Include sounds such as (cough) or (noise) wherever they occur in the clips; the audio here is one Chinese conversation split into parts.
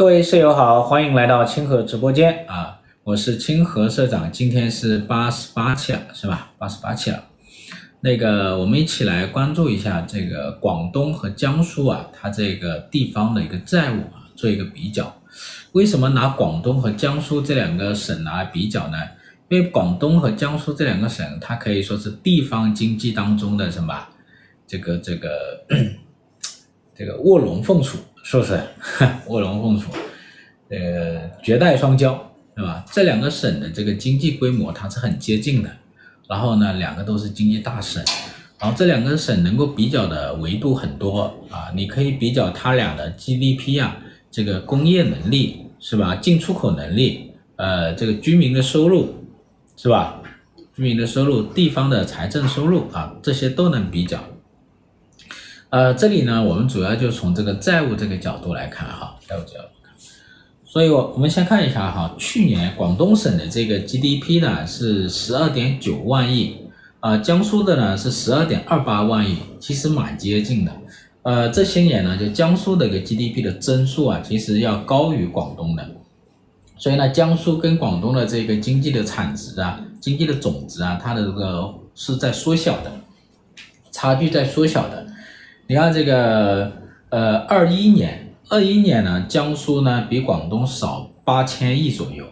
各位舍友好，欢迎来到清河直播间啊！我是清河社长，今天是八十八期了，是吧？八十八期了。那个，我们一起来关注一下这个广东和江苏啊，它这个地方的一个债务啊，做一个比较。为什么拿广东和江苏这两个省来比较呢？因为广东和江苏这两个省，它可以说是地方经济当中的什么？这个这个 (coughs) 这个卧龙凤雏。是不是卧龙凤雏？呃，绝代双骄，对吧？这两个省的这个经济规模它是很接近的，然后呢，两个都是经济大省，然后这两个省能够比较的维度很多啊，你可以比较它俩的 GDP 啊，这个工业能力是吧？进出口能力，呃，这个居民的收入是吧？居民的收入，地方的财政收入啊，这些都能比较。呃，这里呢，我们主要就从这个债务这个角度来看哈，债务角度看，所以我我们先看一下哈，去年广东省的这个 GDP 呢是十二点九万亿，啊、呃，江苏的呢是十二点二八万亿，其实蛮接近的。呃，这些年呢，就江苏的一个 GDP 的增速啊，其实要高于广东的，所以呢，江苏跟广东的这个经济的产值啊，经济的总值啊，它的这个是在缩小的，差距在缩小的。你看这个，呃，二一年，二一年呢，江苏呢比广东少八千亿左右，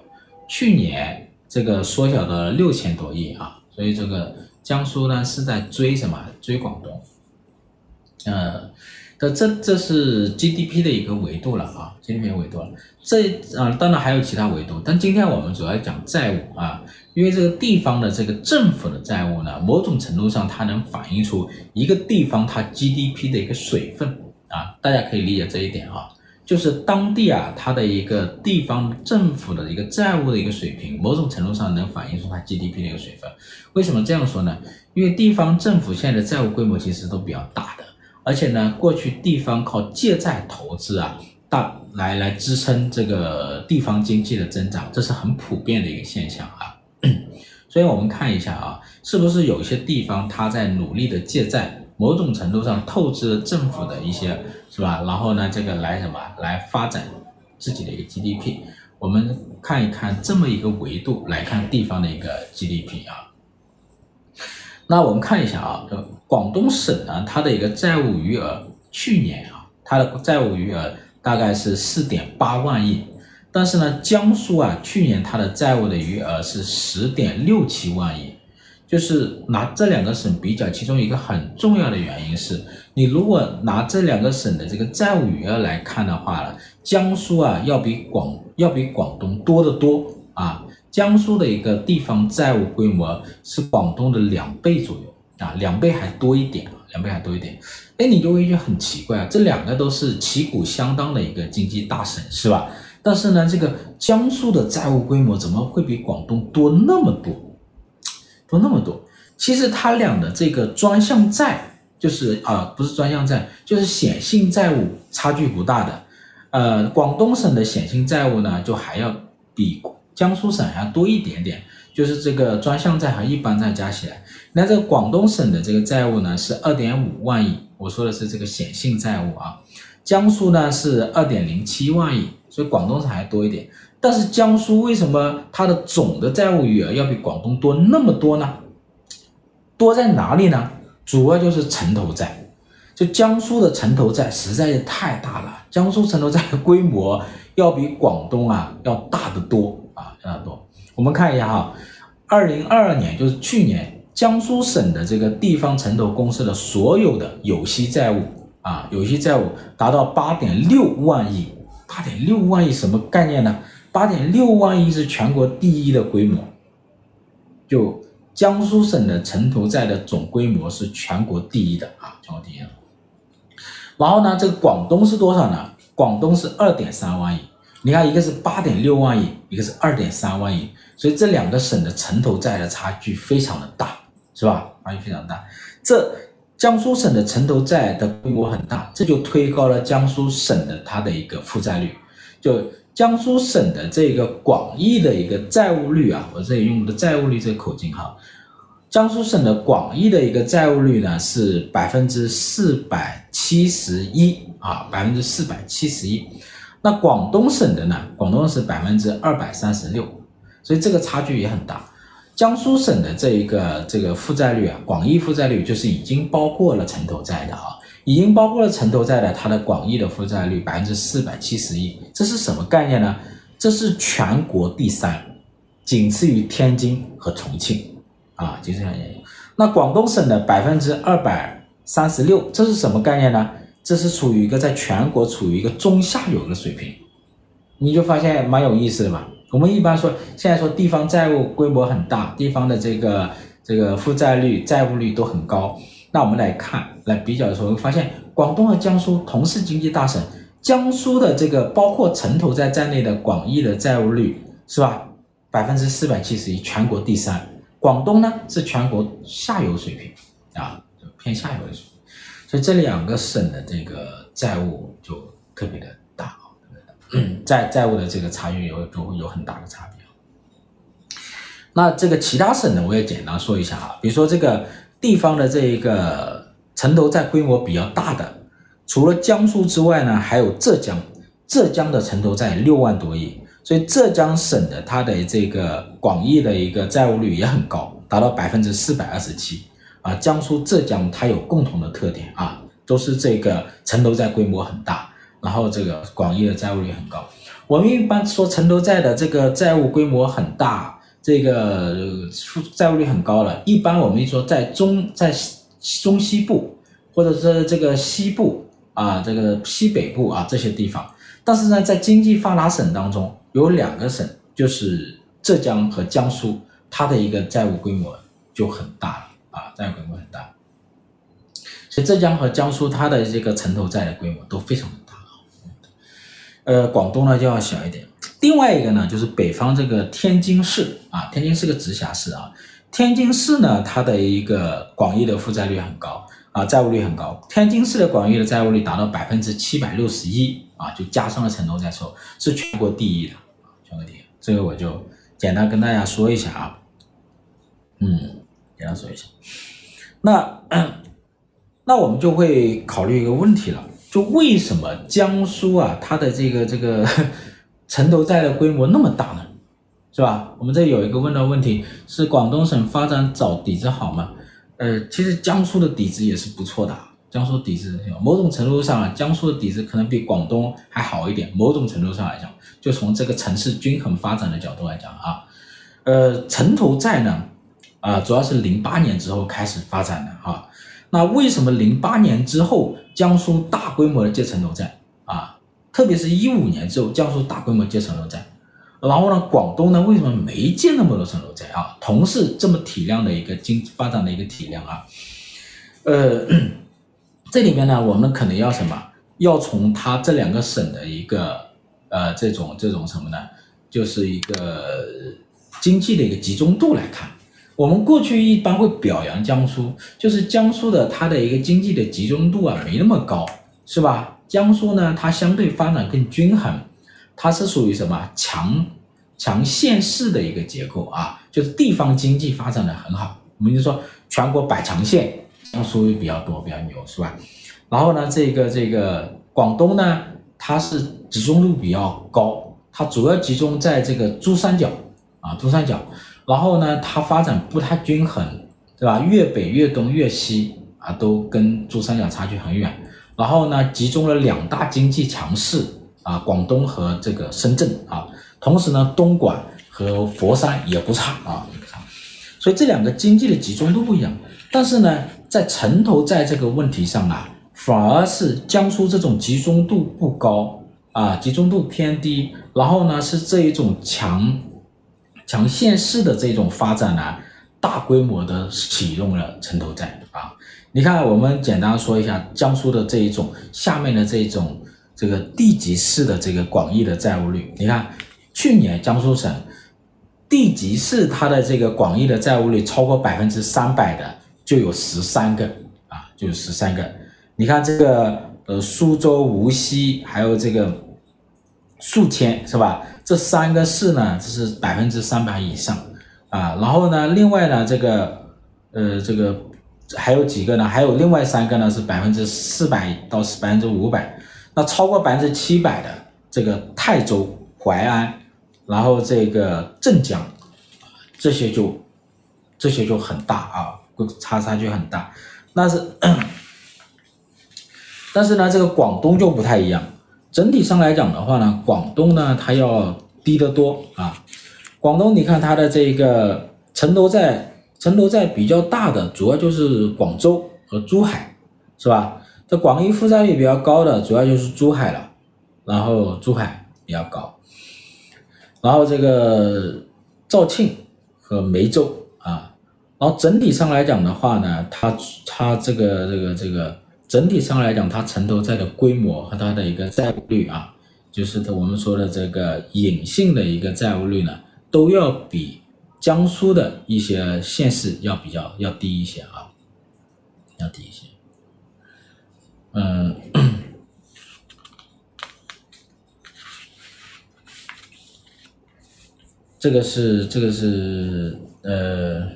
去年这个缩小到了六千多亿啊，所以这个江苏呢是在追什么？追广东，呃，这这这是 GDP 的一个维度了啊，GDP 维度了，这啊当然还有其他维度，但今天我们主要讲债务啊。因为这个地方的这个政府的债务呢，某种程度上它能反映出一个地方它 GDP 的一个水分啊，大家可以理解这一点啊，就是当地啊它的一个地方政府的一个债务的一个水平，某种程度上能反映出它 GDP 的一个水分。为什么这样说呢？因为地方政府现在的债务规模其实都比较大的，而且呢，过去地方靠借债投资啊，大来来支撑这个地方经济的增长，这是很普遍的一个现象啊。(clears throat) 所以我们看一下啊，是不是有些地方它在努力的借债，某种程度上透支了政府的一些，是吧？然后呢，这个来什么来发展自己的一个 GDP？我们看一看这么一个维度来看地方的一个 GDP 啊。那我们看一下啊，广东省呢，它的一个债务余额，去年啊，它的债务余额大概是四点八万亿。但是呢，江苏啊，去年它的债务的余额是十点六七万亿，就是拿这两个省比较，其中一个很重要的原因是，你如果拿这两个省的这个债务余额来看的话呢，江苏啊要比广要比广东多得多啊，江苏的一个地方债务规模是广东的两倍左右啊，两倍还多一点啊，两倍还多一点，哎，你就会觉得很奇怪啊，这两个都是旗鼓相当的一个经济大省，是吧？但是呢，这个江苏的债务规模怎么会比广东多那么多？多那么多？其实它俩的这个专项债，就是啊、不是专项债，就是显性债务差距不大的。呃，广东省的显性债务呢，就还要比江苏省还要多一点点。就是这个专项债和一般债加起来，那这个广东省的这个债务呢是二点五万亿，我说的是这个显性债务啊。江苏呢是二点零七万亿。所以广东省还多一点，但是江苏为什么它的总的债务余额要比广东多那么多呢？多在哪里呢？主要就是城投债，就江苏的城投债实在是太大了，江苏城投债的规模要比广东啊要大得多啊，大得多。我们看一下哈，二零二二年就是去年，江苏省的这个地方城投公司的所有的有息债务啊，有息债务达到八点六万亿。八点六万亿什么概念呢？八点六万亿是全国第一的规模，就江苏省的城投债的总规模是全国第一的啊，全国第一。然后呢，这个广东是多少呢？广东是二点三万亿。你看，一个是八点六万亿，一个是二点三万亿，所以这两个省的城投债的差距非常的大，是吧？差距非常大。这。江苏省的城投债的规模很大，这就推高了江苏省的它的一个负债率。就江苏省的这个广义的一个债务率啊，我这里用的债务率这个口径哈，江苏省的广义的一个债务率呢是百分之四百七十一啊，百分之四百七十一。那广东省的呢？广东是百分之二百三十六，所以这个差距也很大。江苏省的这一个这个负债率啊，广义负债率就是已经包括了城投债的啊，已经包括了城投债的，它的广义的负债率百分之四百七十一，这是什么概念呢？这是全国第三，仅次于天津和重庆啊，就这样。那广东省的百分之二百三十六，这是什么概念呢？这是处于一个在全国处于一个中下游的水平，你就发现蛮有意思的吧？我们一般说，现在说地方债务规模很大，地方的这个这个负债率、债务率都很高。那我们来看，来比较的时候，会发现广东和江苏同是经济大省，江苏的这个包括城投债在内的广义的债务率是吧？百分之四百七十一，全国第三。广东呢是全国下游水平啊，偏下游的水平。所以这两个省的这个债务就特别的大，特别大。债债务的这个差距有就会有很大的差别。那这个其他省呢，我也简单说一下啊，比如说这个地方的这一个城投债规模比较大的，除了江苏之外呢，还有浙江，浙江的城投债六万多亿，所以浙江省的它的这个广义的一个债务率也很高，达到百分之四百二十七啊。江苏、浙江它有共同的特点啊，都是这个城投债规模很大。然后这个广义的债务率很高，我们一般说城投债的这个债务规模很大，这个负债务率很高了。一般我们一说在中在中西部或者是这个西部啊，这个西北部啊这些地方，但是呢，在经济发达省当中有两个省，就是浙江和江苏，它的一个债务规模就很大了啊，债务规模很大。所以浙江和江苏它的这个城投债的规模都非常的大。呃，广东呢就要小一点。另外一个呢，就是北方这个天津市啊，天津是个直辖市啊。天津市呢，它的一个广义的负债率很高啊，债务率很高。天津市的广义的债务率达到百分之七百六十一啊，就加上了城投债之后，是全国第一的，全国第一。这个我就简单跟大家说一下啊，嗯，简单说一下。那那我们就会考虑一个问题了。就为什么江苏啊，它的这个这个城投债的规模那么大呢？是吧？我们这有一个问的问题，是广东省发展早底子好吗？呃，其实江苏的底子也是不错的，江苏底子某种程度上啊，江苏的底子可能比广东还好一点。某种程度上来讲，就从这个城市均衡发展的角度来讲啊，呃，城投债呢，啊、主要是零八年之后开始发展的哈。那为什么零八年之后江苏大规模的建城投债啊？特别是一五年之后，江苏大规模建城投债，然后呢，广东呢为什么没建那么多城投债啊？同是这么体量的一个经发展的一个体量啊，呃，(coughs) 这里面呢，我们可能要什么？要从它这两个省的一个呃这种这种什么呢？就是一个经济的一个集中度来看。我们过去一般会表扬江苏，就是江苏的它的一个经济的集中度啊没那么高，是吧？江苏呢，它相对发展更均衡，它是属于什么强强县市的一个结构啊，就是地方经济发展的很好。我们就说全国百强县，江苏也比较多，比较牛，是吧？然后呢，这个这个广东呢，它是集中度比较高，它主要集中在这个珠三角啊，珠三角。然后呢，它发展不太均衡，对吧？越北越东越西啊，都跟珠三角差距很远。然后呢，集中了两大经济强势啊，广东和这个深圳啊。同时呢，东莞和佛山也不差啊，所以这两个经济的集中度不一样。但是呢，在城投债这个问题上啊，反而是江苏这种集中度不高啊，集中度偏低。然后呢，是这一种强。强县市的这种发展呢，大规模的启动了城投债啊。你看，我们简单说一下江苏的这一种下面的这一种这个地级市的这个广义的债务率。你看，去年江苏省地级市它的这个广义的债务率超过百分之三百的就有十三个啊，就有十三个。你看这个呃苏州、无锡还有这个宿迁是吧？这三个市呢，这是百分之三百以上啊，然后呢，另外呢，这个呃，这个还有几个呢？还有另外三个呢，是百分之四百到百分之五百，那超过百分之七百的这个泰州、淮安，然后这个镇江，这些就这些就很大啊，差差距很大。但是 (coughs) 但是呢，这个广东就不太一样。整体上来讲的话呢，广东呢它要低得多啊。广东你看它的这个城投债，城投债比较大的，主要就是广州和珠海，是吧？这广义负债率比较高的，主要就是珠海了，然后珠海比较高，然后这个肇庆和梅州啊，然后整体上来讲的话呢，它它这个这个这个整体上来讲，它城投债的规模和它的一个债务率啊，就是我们说的这个隐性的一个债务率呢，都要比江苏的一些县市要比较要低一些啊，要低一些。嗯，这个是这个是呃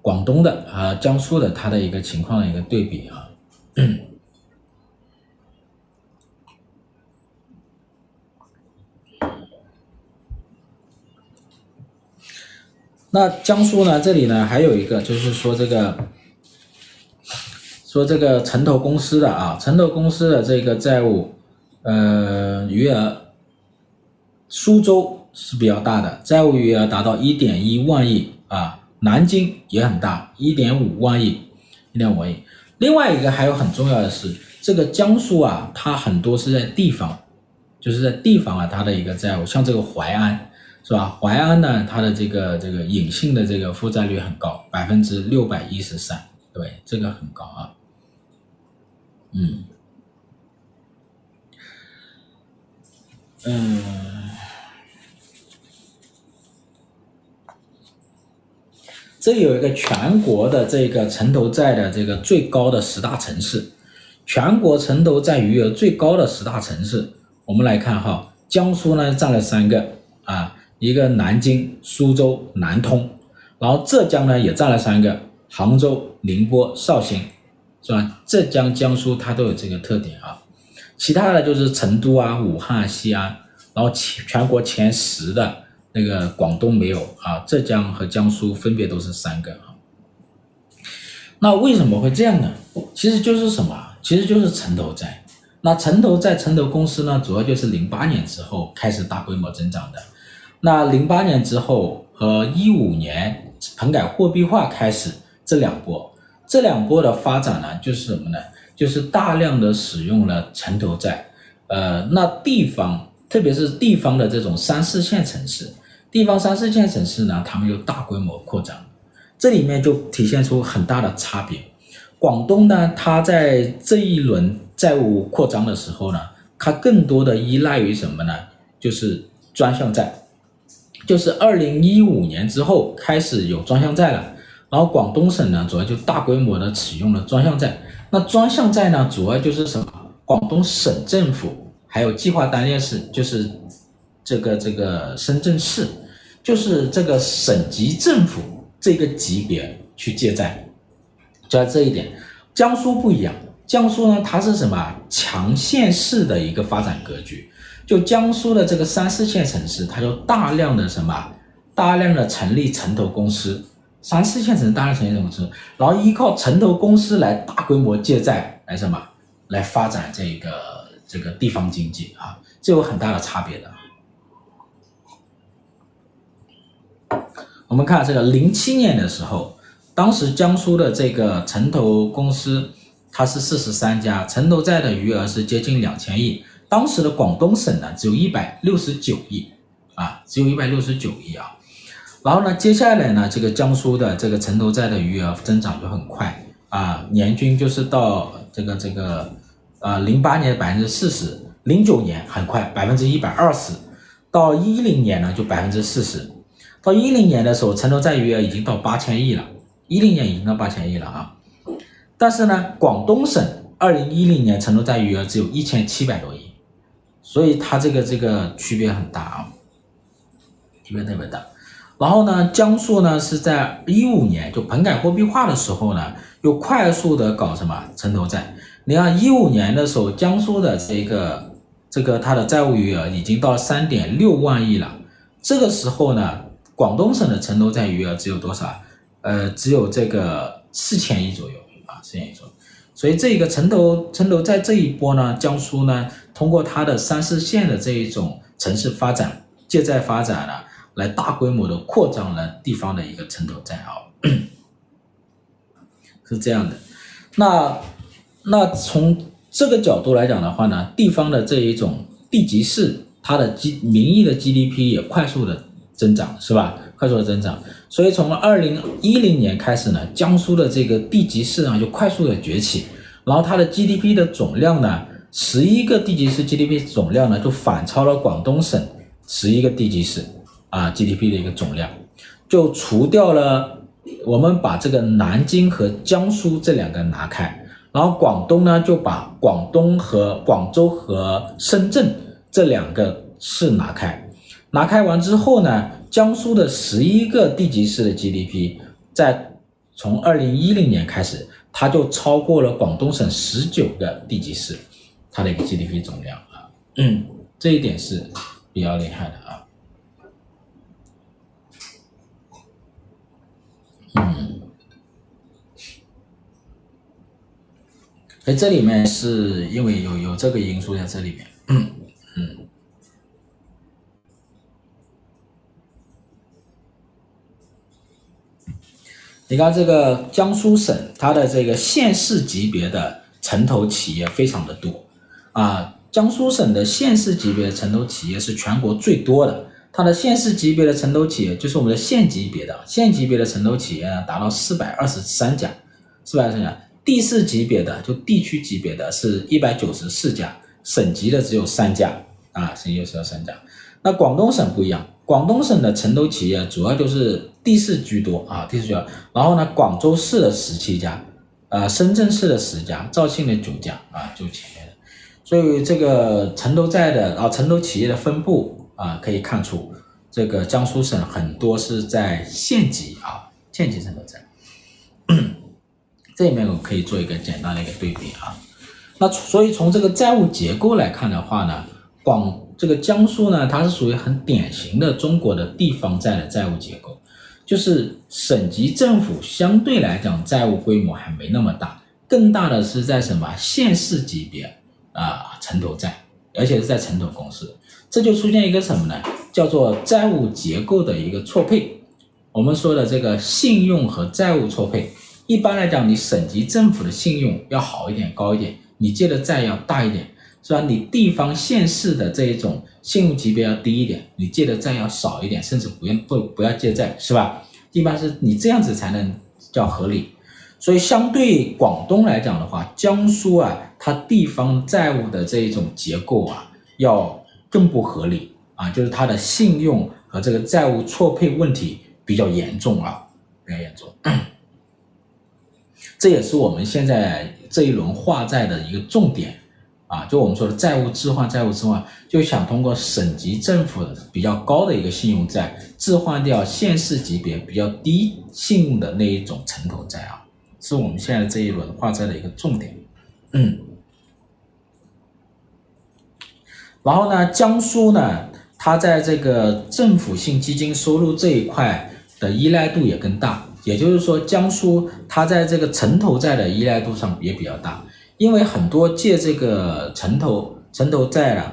广东的啊，江苏的它的一个情况的一个对比啊。那江苏呢，这里呢还有一个就是说这个。说这个城投公司的啊，城投公司的这个债务，呃，余额，苏州是比较大的，债务余额达到一点一万亿啊，南京也很大，一点五万亿，一点五万亿。另外一个还有很重要的是，这个江苏啊，它很多是在地方，就是在地方啊，它的一个债务，像这个淮安，是吧？淮安呢，它的这个这个隐性的这个负债率很高，百分之六百一十三，对，这个很高啊。嗯，嗯，这有一个全国的这个城投债的这个最高的十大城市，全国城投债余额最高的十大城市，我们来看哈，江苏呢占了三个啊，一个南京、苏州、南通，然后浙江呢也占了三个，杭州、宁波、绍兴。是吧？浙江、江苏它都有这个特点啊，其他的就是成都啊、武汉、西安，然后全全国前十的那个广东没有啊，浙江和江苏分别都是三个啊。那为什么会这样呢？其实就是什么？其实就是城投债。那城投债、城投公司呢，主要就是零八年之后开始大规模增长的。那零八年之后和一五年棚改货币化开始这两波。这两波的发展呢，就是什么呢？就是大量的使用了城投债，呃，那地方，特别是地方的这种三四线城市，地方三四线城市呢，他们又大规模扩张，这里面就体现出很大的差别。广东呢，它在这一轮债务扩张的时候呢，它更多的依赖于什么呢？就是专项债，就是二零一五年之后开始有专项债了。然后广东省呢，主要就大规模的启用了专项债。那专项债呢，主要就是什么？广东省政府还有计划单列市，就是这个这个深圳市，就是这个省级政府这个级别去借债。就在这一点，江苏不一样。江苏呢，它是什么？强县市的一个发展格局。就江苏的这个三四线城市，它就大量的什么？大量的成立城投公司。三四线城市大量成立城投公司，然后依靠城投公司来大规模借债来什么？来发展这个这个地方经济啊，这有很大的差别的。我们看这个零七年的时候，当时江苏的这个城投公司它是四十三家，城投债的余额是接近两千亿。当时的广东省呢，只有一百六十九亿啊，只有一百六十九亿啊。然后呢，接下来呢，这个江苏的这个城投债的余额增长就很快啊，年均就是到这个这个呃零八年百分之四十，零九年很快百分之一百二十，到一零年呢就百分之四十，到一零年的时候，城投债余额已经到八千亿了，一零年已经到八千亿了啊，但是呢，广东省二零一零年城投债余额只有一千七百多亿，所以它这个这个区别很大啊，区别特别大。然后呢，江苏呢是在一五年就棚改货币化的时候呢，又快速的搞什么城投债。你看一五年的时候，江苏的这个这个它的债务余额已经到三点六万亿了。这个时候呢，广东省的城投债余额只有多少？呃，只有这个四千亿左右啊，四千亿左右。所以这个城投城投在这一波呢，江苏呢，通过它的三四线的这一种城市发展、借债发展呢，来大规模的扩张了地方的一个城投债啊，(clears throat) 是这样的。那那从这个角度来讲的话呢，地方的这一种地级市，它的 G 名义的 GDP 也快速的增长，是吧？快速的增长。所以从二零一零年开始呢，江苏的这个地级市啊就快速的崛起，然后它的 GDP 的总量呢，十一个地级市 GDP 总量呢就反超了广东省十一个地级市啊 GDP 的一个总量，就除掉了我们把这个南京和江苏这两个拿开。然后广东呢，就把广东和广州和深圳这两个市拿开，拿开完之后呢，江苏的十一个地级市的 GDP，在从二零一零年开始，它就超过了广东省十九个地级市，它的一个 GDP 总量啊，嗯，这一点是比较厉害的啊，嗯。所以这里面是因为有有这个因素在这里面，嗯。嗯。你看这个江苏省，它的这个县市级别的城投企业非常的多啊。江苏省的县市级别的城投企业是全国最多的，它的县市级别的城投企业就是我们的县级别的县级别的城投企业呢，达到四百二十三家，四百二十三家。地市级别的就地区级别的是一百九十四家，省级的只有三家啊，省级只有三家。那广东省不一样，广东省的城投企业主要就是地市居多啊，地市居多。然后呢，广州市的十七家，呃，深圳市的十家，肇庆的九家啊，就前面的。所以这个城投债的啊，城投企业的分布啊，可以看出这个江苏省很多是在县级啊，县级城投债。(clears throat) 这里面我可以做一个简单的一个对比啊，那所以从这个债务结构来看的话呢，广这个江苏呢，它是属于很典型的中国的地方债的债务结构，就是省级政府相对来讲债务规模还没那么大，更大的是在什么县市级别啊城投债，而且是在城投公司，这就出现一个什么呢？叫做债务结构的一个错配，我们说的这个信用和债务错配。一般来讲，你省级政府的信用要好一点、高一点，你借的债要大一点，是吧？你地方县市的这一种信用级别要低一点，你借的债要少一点，甚至不用不不要借债，是吧？一般是你这样子才能叫合理。所以相对广东来讲的话，江苏啊，它地方债务的这一种结构啊，要更不合理啊，就是它的信用和这个债务错配问题比较严重啊，比较严重。这也是我们现在这一轮化债的一个重点啊，就我们说的债务置换，债务置换就想通过省级政府比较高的一个信用债，置换掉县市级别比较低信用的那一种城投债啊，是我们现在这一轮化债的一个重点。嗯，然后呢，江苏呢，它在这个政府性基金收入这一块的依赖度也更大。也就是说，江苏它在这个城投债的依赖度上也比较大，因为很多借这个城投城投债了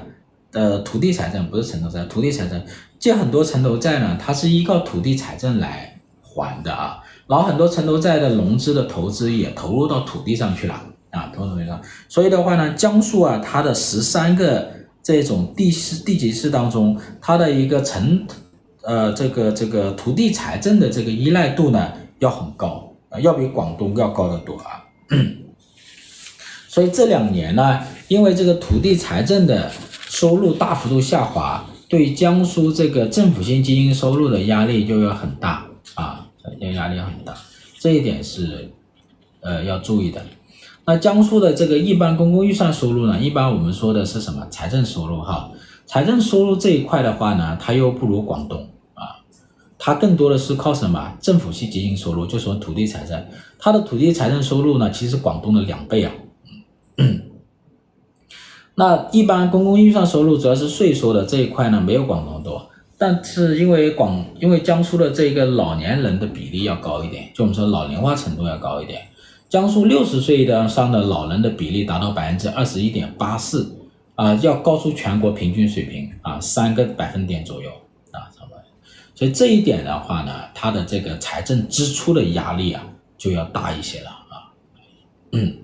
的土地财政不是城投债，土地财政借很多城投债呢，它是依靠土地财政来还的啊。然后很多城投债的融资的投资也投入到土地上去了啊，投入土地上。所以的话呢，江苏啊，它的十三个这种地市地级市当中，它的一个城呃这个这个土地财政的这个依赖度呢。要很高啊，要比广东要高得多啊。所以这两年呢，因为这个土地财政的收入大幅度下滑，对江苏这个政府性基金收入的压力就要很大啊，要压力很大。这一点是呃要注意的。那江苏的这个一般公共预算收入呢，一般我们说的是什么？财政收入哈，财政收入这一块的话呢，它又不如广东啊。它更多的是靠什么？政府性基金收入，就说土地财政。它的土地财政收入呢，其实广东的两倍啊。那一般公共预算收入主要是税收的这一块呢，没有广东多。但是因为广，因为江苏的这个老年人的比例要高一点，就我们说老龄化程度要高一点。江苏六十岁的上的老人的比例达到百分之二十一点八四，啊，要高出全国平均水平啊三个百分点左右啊，差不多。所以这一点的话呢，它的这个财政支出的压力啊就要大一些了啊。嗯，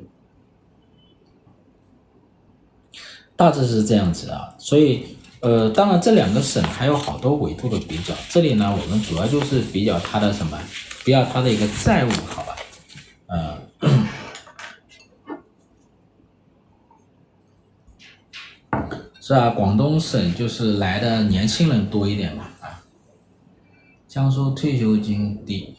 大致是这样子啊，所以。呃，当然，这两个省还有好多维度的比较。这里呢，我们主要就是比较它的什么？比较它的一个债务，好吧？呃，(coughs) 是啊？广东省就是来的年轻人多一点嘛，啊。江苏退休金低，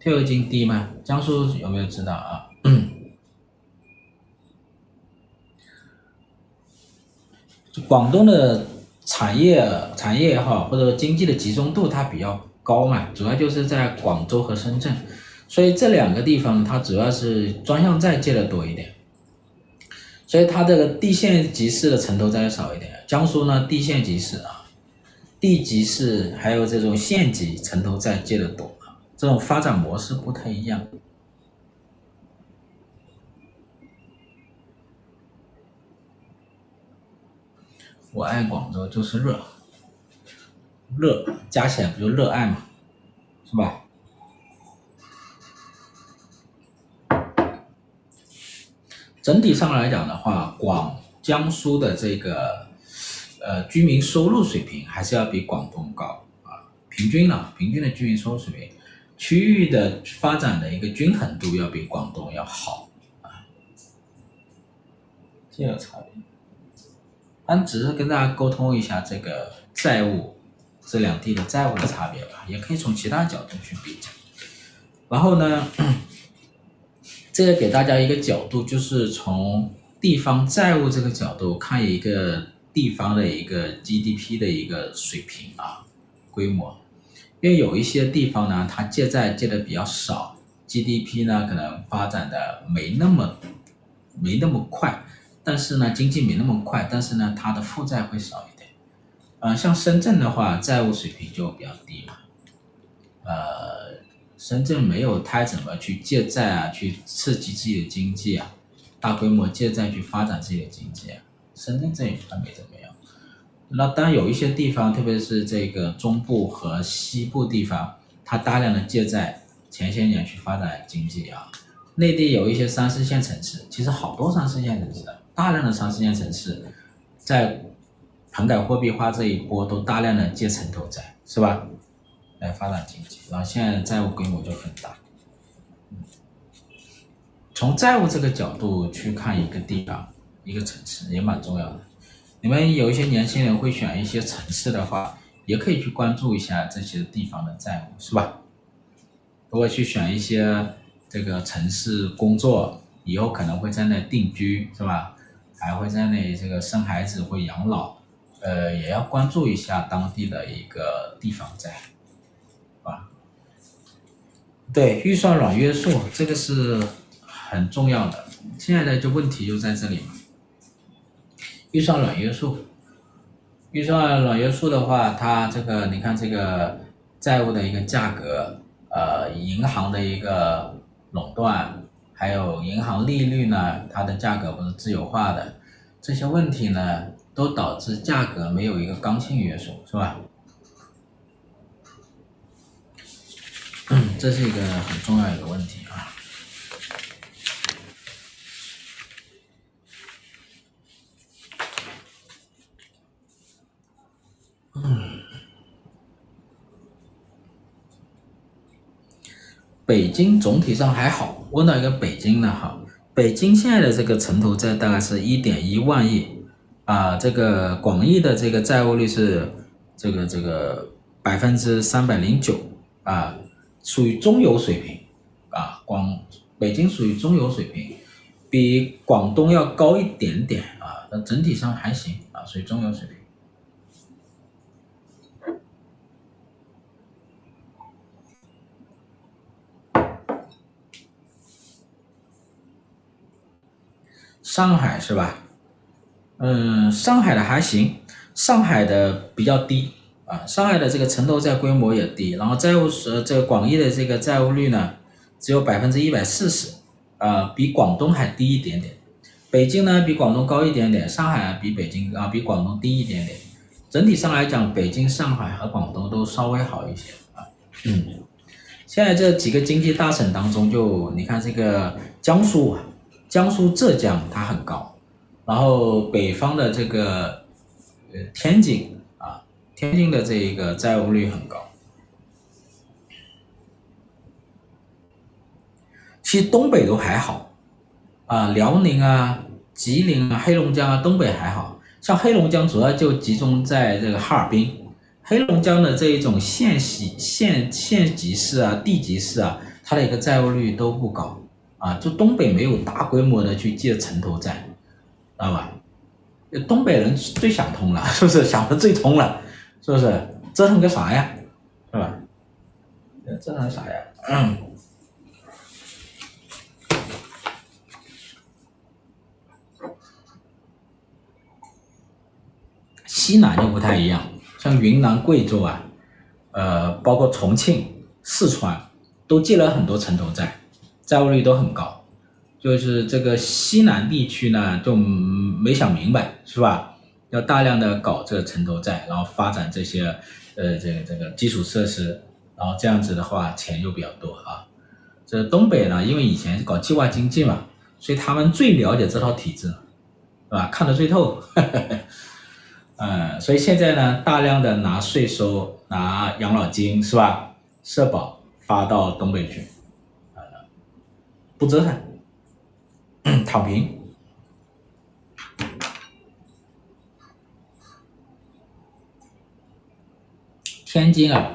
退休金低吗？江苏有没有知道啊？(coughs) 广东的。产业产业也好，或者经济的集中度它比较高嘛，主要就是在广州和深圳，所以这两个地方它主要是专项债借的多一点，所以它这个地县级市的城投债少一点。江苏呢，地县级市啊，地级市还有这种县级城投债借的多，这种发展模式不太一样。我爱广州就是热，热加起来不就热爱嘛，是吧？整体上来讲的话，广江苏的这个呃居民收入水平还是要比广东高啊，平均呢，平均的居民收入水平，区域的发展的一个均衡度要比广东要好啊，这有差别。但只是跟大家沟通一下这个债务，这两地的债务的差别吧，也可以从其他角度去比较。然后呢，这个给大家一个角度，就是从地方债务这个角度看一个地方的一个 GDP 的一个水平啊，规模。因为有一些地方呢，它借债借的比较少，GDP 呢可能发展的没那么没那么快。但是呢，经济没那么快，但是呢，它的负债会少一点。呃，像深圳的话，债务水平就比较低嘛。呃，深圳没有太怎么去借债啊，去刺激自己的经济啊，大规模借债去发展自己的经济啊。深圳这一块没怎么样。那当然有一些地方，特别是这个中部和西部地方，它大量的借债，前些年去发展经济啊。内地有一些三四线城市，其实好多三四线城市的。大量的三四线城市，在棚改货币化这一波都大量的借城投债，是吧？来发展经济，然后现在债务规模就很大。从债务这个角度去看一个地方、一个城市也蛮重要的。你们有一些年轻人会选一些城市的话，也可以去关注一下这些地方的债务，是吧？如果去选一些这个城市工作，以后可能会在那定居，是吧？还会在那这个生孩子或养老，呃，也要关注一下当地的一个地方债，对，预算软约束这个是很重要的。现在的就问题就在这里嘛，预算软约束，预算软约束的话，它这个你看这个债务的一个价格，呃，银行的一个垄断。还有银行利率呢，它的价格不是自由化的，这些问题呢，都导致价格没有一个刚性约束，是吧？这是一个很重要一个问题啊。嗯，北京总体上还好。问到一个北京的哈，北京现在的这个城投债大概是一点一万亿，啊，这个广义的这个债务率是这个这个百分之三百零九啊，属于中游水平，啊，广北京属于中游水平，比广东要高一点点啊，但整体上还行啊，属于中游水平。上海是吧？嗯，上海的还行，上海的比较低啊，上海的这个城投债规模也低，然后债务是这个广义的这个债务率呢，只有百分之一百四十，啊，比广东还低一点点。北京呢比广东高一点点，上海啊比北京啊比广东低一点点。整体上来讲，北京、上海和广东都稍微好一些啊。嗯，现在这几个经济大省当中，就你看这个江苏啊，江苏、浙江它很高，然后北方的这个呃天津，天津的这一个债务率很高。其实东北都还好啊，辽宁啊、吉林啊、黑龙江啊，东北还好。像黑龙江主要就集中在这个哈尔滨，黑龙江的这一种县级县县级市啊、地级市啊，它的一个债务率都不高啊。就东北没有大规模的去借城投债，知道吧？东北人最想通了，(laughs) 是不是？想的最通了，是不是？折腾个啥呀？是吧？折腾啥呀？嗯。西南就不太一样，像云南、贵州啊，呃，包括重庆、四川，都借了很多城投债，债务率都很高。就是这个西南地区呢，就没想明白，是吧？要大量的搞这个城投债，然后发展这些呃这个这个基础设施，然后这样子的话，钱就比较多啊。这东北呢，因为以前是搞计划经济嘛，所以他们最了解这套体制，是吧？看得最透。呵呵嗯，所以现在呢，大量的拿税收、拿养老金是吧？社保发到东北去，呃，不折腾，(coughs) 躺平。天津啊，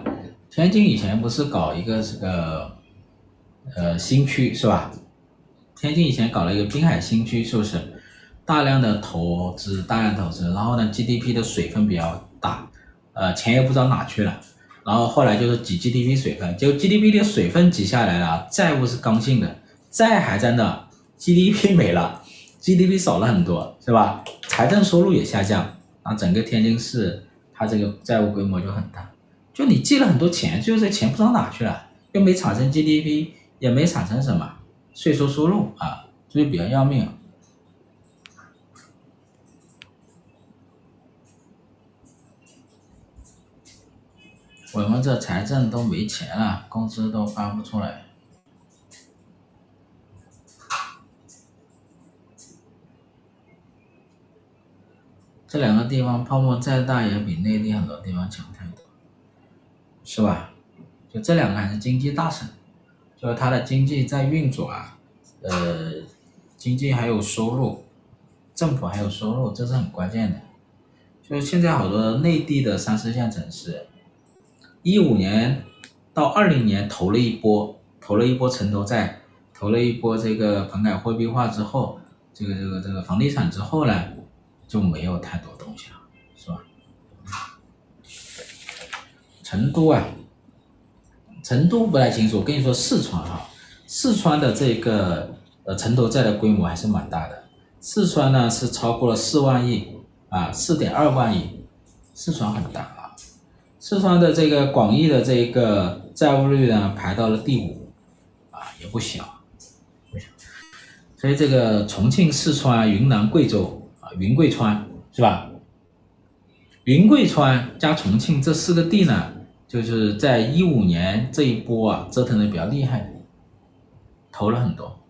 天津以前不是搞一个这个呃新区是吧？天津以前搞了一个滨海新区，是不是？大量的投资，大量投资，然后呢，GDP 的水分比较大，呃，钱也不知道哪去了，然后后来就是挤 GDP 水分，结果 GDP 的水分挤下来了，债务是刚性的，债还在那，GDP (laughs) 没了，GDP 少了很多，是吧？财政收入也下降，那，整个天津市它这个债务规模就很大，就你借了很多钱，最后这钱不知道哪去了，又没产生 GDP，也没产生什么税收收入啊，所以比较要命。我们这财政都没钱了，工资都发不出来。这两个地方泡沫再大，也比内地很多地方强，是吧？就这两个还是经济大省，就是它的经济在运转啊，呃，经济还有收入，政府还有收入，这是很关键的。就是现在好多内地的三四线城市。一五年到二零年投了一波，投了一波城投债，投了一波这个棚改货币化之后，这个这个这个房地产之后呢，就没有太多东西了，是吧？成都啊，成都不太清楚，我跟你说四川哈，四川的这个呃城投债的规模还是蛮大的，四川呢是超过了四万亿啊，四点二万亿，四川很大啊。四川的这个广义的这个债务率呢，排到了第五，啊，也不小，不小。所以这个重庆、四川、云南、贵州啊，云贵川是吧？云贵川加重庆这四个地呢，就是在一五年这一波啊，折腾的比较厉害，投了很多。